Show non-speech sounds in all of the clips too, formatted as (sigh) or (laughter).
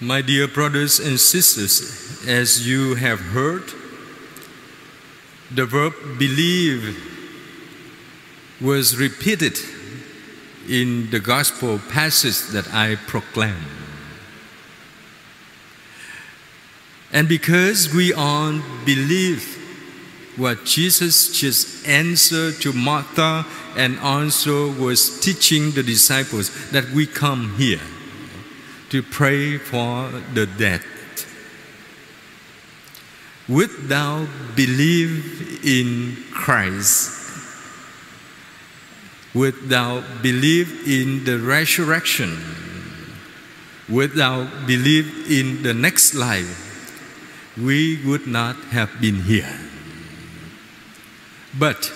My dear brothers and sisters, as you have heard, the verb believe was repeated in the gospel passage that I proclaim. And because we all believe what Jesus just answered to Martha and also was teaching the disciples that we come here to pray for the dead. Would thou believe in Christ? Would thou believe in the resurrection? Would thou believe in the next life? We would not have been here. But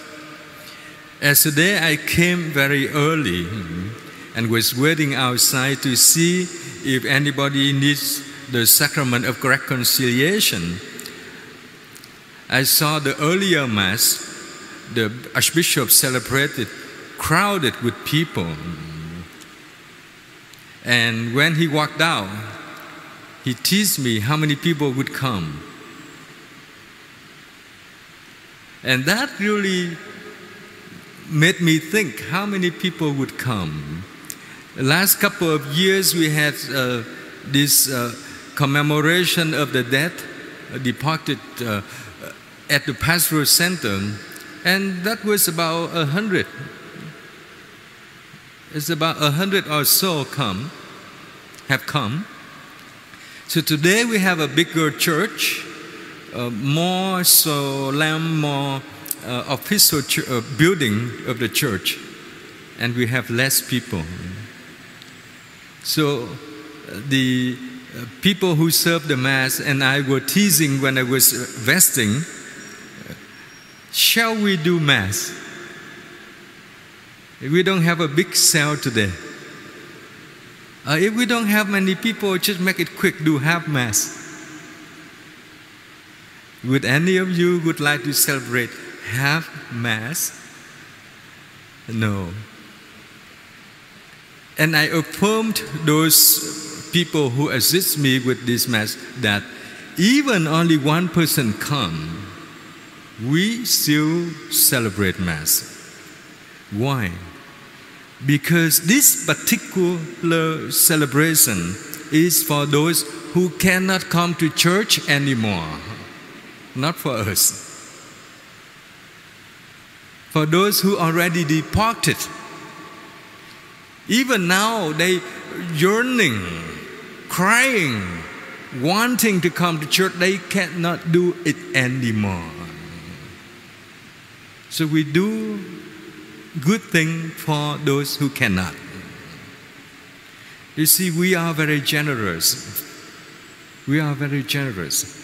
as today I came very early and was waiting outside to see if anybody needs the sacrament of reconciliation. I saw the earlier Mass, the Archbishop celebrated, crowded with people. And when he walked out, he teased me how many people would come. And that really made me think how many people would come. The last couple of years, we had uh, this uh, commemoration of the dead uh, departed uh, at the pastoral center, and that was about a hundred. It's about a hundred or so come, have come. So today we have a bigger church, uh, more solemn, more uh, official ch- building of the church, and we have less people. So uh, the uh, people who serve the Mass and I were teasing when I was uh, vesting, shall we do Mass? We don't have a big cell today. Uh, if we don't have many people, just make it quick, do half Mass. Would any of you would like to celebrate half Mass? No. And I affirmed those people who assist me with this Mass that even only one person come, we still celebrate Mass. Why? Because this particular celebration is for those who cannot come to church anymore, not for us. For those who already departed, even now they yearning, crying, wanting to come to church, they cannot do it anymore. So we do good thing for those who cannot. You see, we are very generous. We are very generous.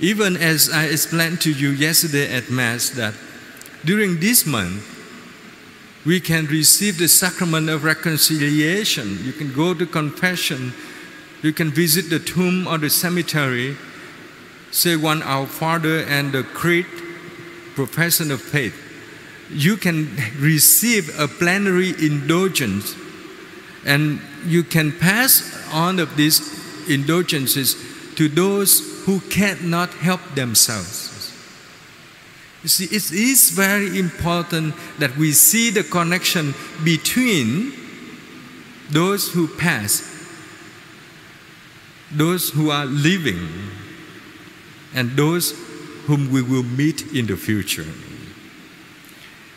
Even as I explained to you yesterday at Mass that during this month, we can receive the sacrament of reconciliation. You can go to confession. You can visit the tomb or the cemetery, say one Our Father and the creed, profession of faith. You can receive a plenary indulgence and you can pass on of these indulgences to those who cannot help themselves. You see, it is very important that we see the connection between those who pass, those who are living, and those whom we will meet in the future.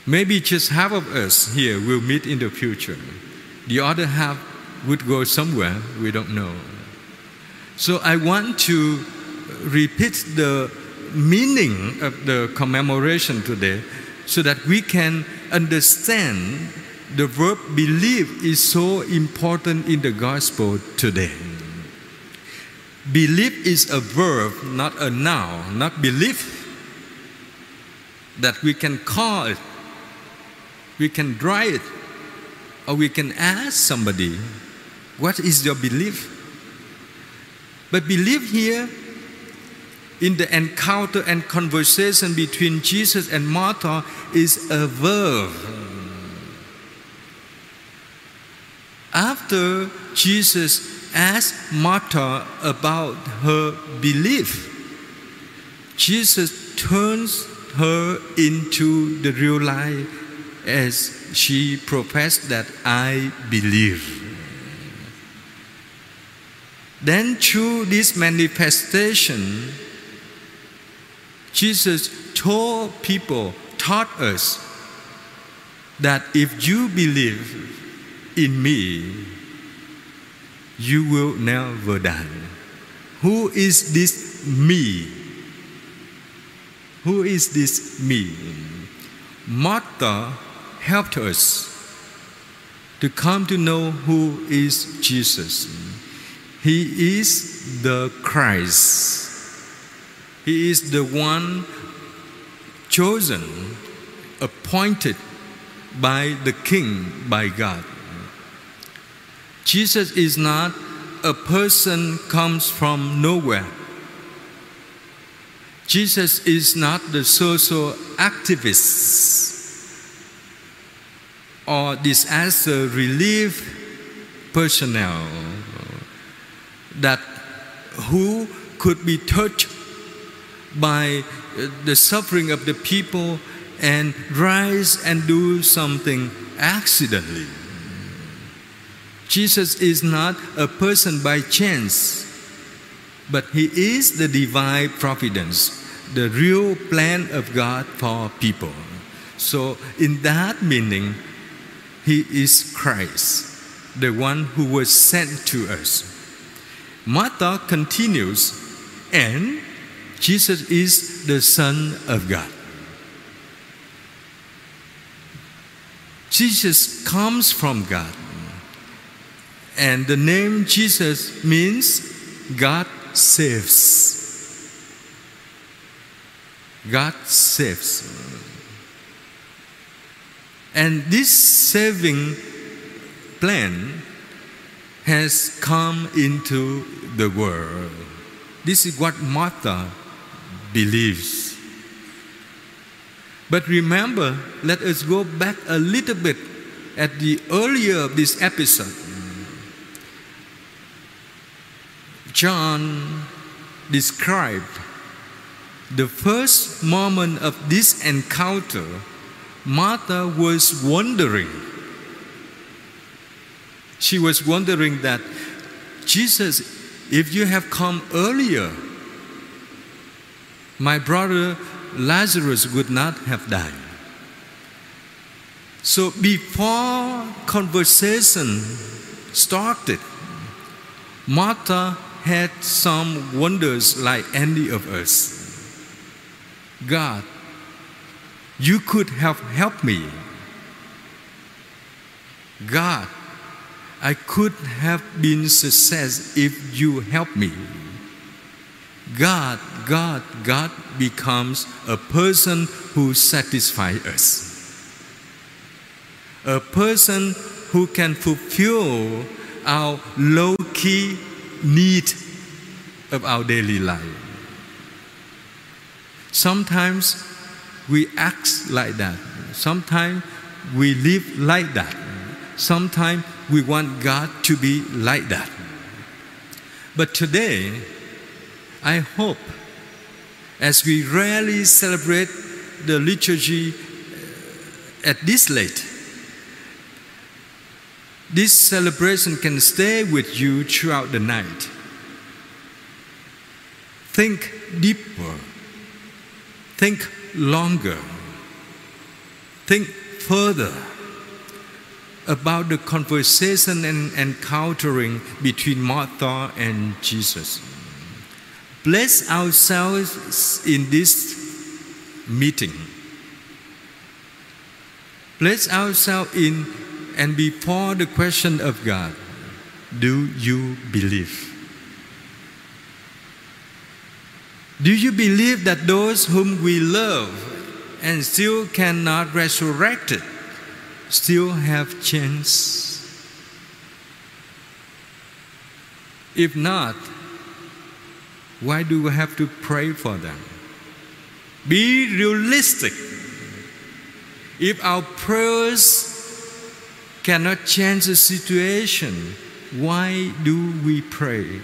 Maybe just half of us here will meet in the future. The other half would go somewhere, we don't know. So I want to repeat the meaning of the commemoration today so that we can understand the verb believe is so important in the gospel today. Believe is a verb, not a noun, not belief that we can call it, we can dry it, or we can ask somebody, What is your belief? But believe here in the encounter and conversation between Jesus and Martha is a verb. After Jesus asked Martha about her belief, Jesus turns her into the real life as she professed that I believe. Then, through this manifestation, Jesus told people, taught us that if you believe in me, you will never die. Who is this me? Who is this me? Martha helped us to come to know who is Jesus. He is the Christ. He is the one chosen, appointed by the King, by God. Jesus is not a person comes from nowhere. Jesus is not the social activist or disaster relief personnel that who could be touched by uh, the suffering of the people and rise and do something accidentally. Jesus is not a person by chance, but he is the divine providence, the real plan of God for people. So, in that meaning, he is Christ, the one who was sent to us. Martha continues, and Jesus is the Son of God. Jesus comes from God. And the name Jesus means God saves. God saves. And this saving plan has come into the world. This is what Martha believes. But remember, let us go back a little bit at the earlier of this episode. John described the first moment of this encounter. Martha was wondering. She was wondering that Jesus, if you have come earlier, my brother Lazarus would not have died. So before conversation started, Martha had some wonders like any of us. God, you could have helped me. God, I could have been success if you helped me. God, God, God becomes a person who satisfies us. A person who can fulfill our low key need of our daily life. Sometimes we act like that. Sometimes we live like that. Sometimes we want God to be like that. But today, I hope as we rarely celebrate the liturgy uh, at this late, this celebration can stay with you throughout the night. Think deeper, think longer, think further about the conversation and encountering between Martha and Jesus. Bless ourselves in this meeting. Place ourselves in and before the question of God do you believe? Do you believe that those whom we love and still cannot resurrect it still have chance? If not, why do we have to pray for them? Be realistic. If our prayers cannot change the situation, why do we pray?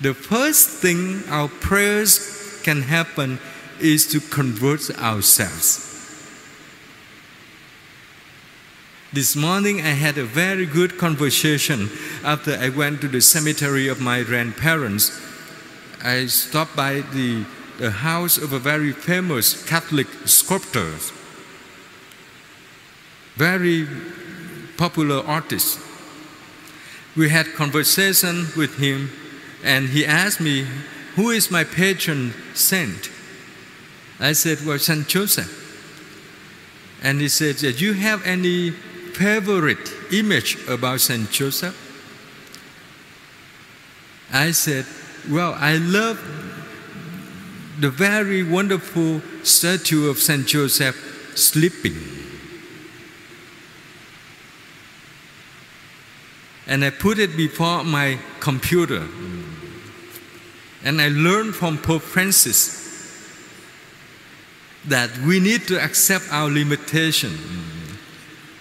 The first thing our prayers can happen is to convert ourselves. This morning I had a very good conversation after I went to the cemetery of my grandparents. I stopped by the, the house of a very famous Catholic sculptor, very popular artist. We had conversation with him and he asked me, who is my patron saint? I said, well, Saint Joseph. And he said, do you have any favorite image about Saint Joseph? I said, well, I love the very wonderful statue of Saint Joseph sleeping. and I put it before my computer. And I learned from Pope Francis that we need to accept our limitation.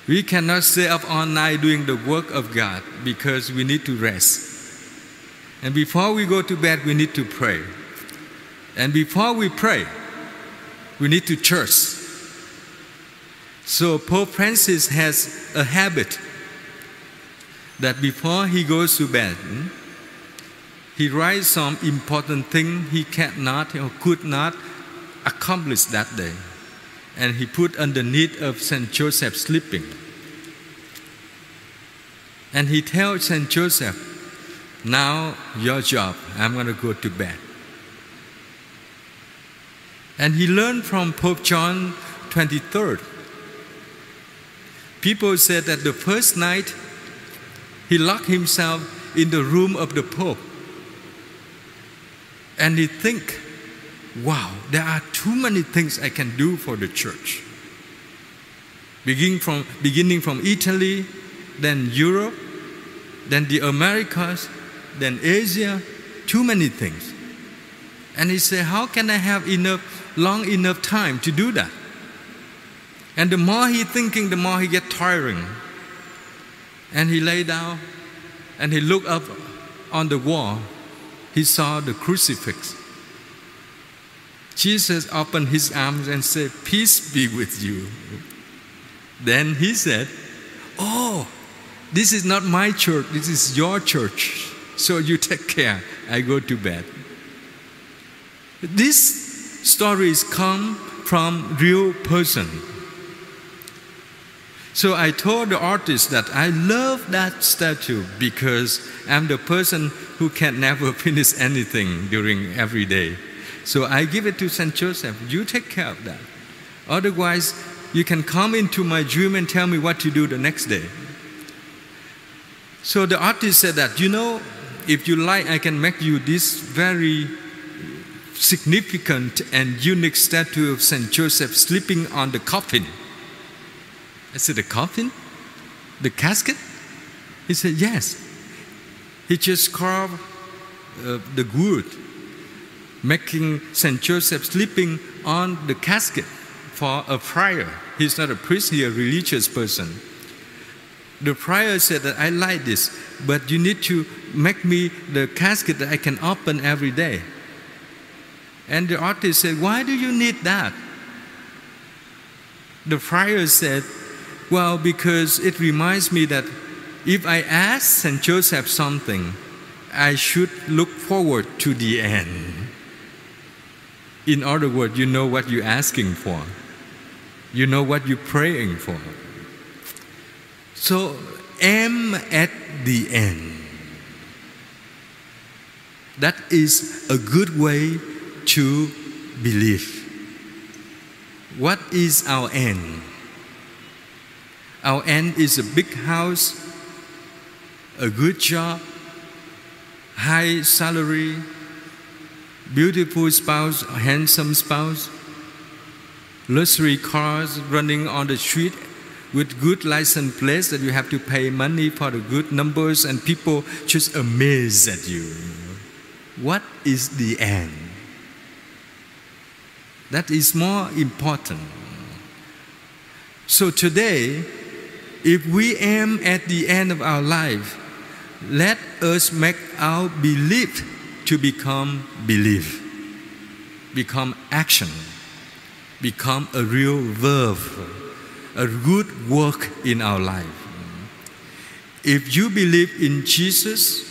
We cannot stay up all night doing the work of God because we need to rest. And before we go to bed, we need to pray. And before we pray, we need to church. So Pope Francis has a habit that before he goes to bed, hmm, he writes some important thing he cannot or could not accomplish that day. And he put underneath of Saint Joseph sleeping. And he tells Saint Joseph, now your job, I'm going to go to bed. And he learned from Pope John 23rd. People said that the first night he locked himself in the room of the Pope. And he think, wow, there are too many things I can do for the church. Beginning from, beginning from Italy, then Europe, then the Americas, then Asia, too many things. And he said, How can I have enough, long enough time to do that? And the more he thinking, the more he get tiring. And he lay down and he looked up on the wall. He saw the crucifix. Jesus opened his arms and said, Peace be with you. Then he said, Oh, this is not my church, this is your church. So you take care. I go to bed. These stories come from real person so I told the artist that I love that statue because I'm the person who can never (laughs) finish anything during every day. So I give it to Saint Joseph. You take care of that. Otherwise, you can come into my dream and tell me what to do the next day. So the artist said that, you know, if you like, I can make you this very significant and unique statue of Saint Joseph sleeping on the coffin. I said, The coffin? The casket? He said, Yes. He just carved uh, the wood, making St. Joseph sleeping on the casket for a friar. He's not a priest, he's a religious person. The friar said that I like this, but you need to make me the casket that I can open every day. And the artist said, Why do you need that? The friar said, well, because it reminds me that if I ask St. Joseph something, I should look forward to the end. In other words, you know what you're asking for, you know what you're praying for. So, aim at the end. That is a good way to believe. What is our end? Our end is a big house, a good job, high salary, beautiful spouse, handsome spouse, luxury cars running on the street with good license plates that you have to pay money for the good numbers and people just amazed at you. What is the end? That is more important. So today, if we aim at the end of our life, let us make our belief to become belief, become action, become a real verb, a good work in our life. If you believe in Jesus,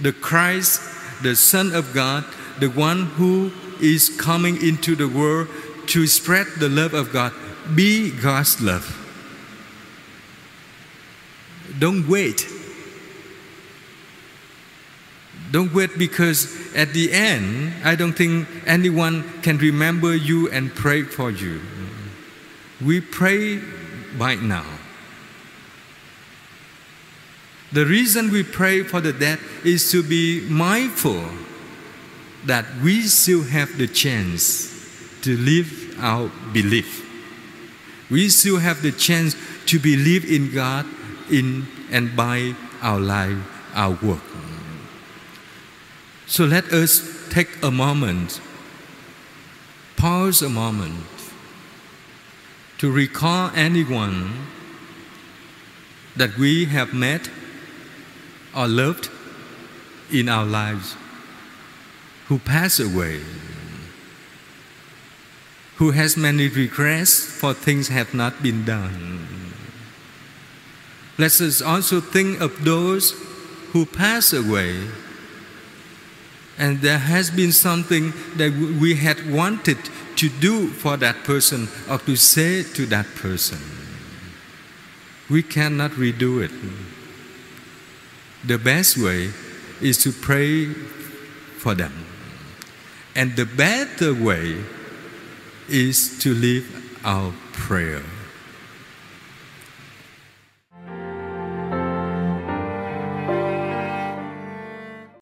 the Christ, the Son of God, the one who is coming into the world to spread the love of God, be God's love. Don't wait. Don't wait because at the end, I don't think anyone can remember you and pray for you. We pray right now. The reason we pray for the dead is to be mindful that we still have the chance to live our belief. We still have the chance to believe in God in and by our life, our work. So let us take a moment, pause a moment to recall anyone that we have met or loved in our lives who passed away, who has many regrets for things have not been done. Let us also think of those who pass away and there has been something that we had wanted to do for that person or to say to that person. We cannot redo it. The best way is to pray for them. And the better way is to live our prayer.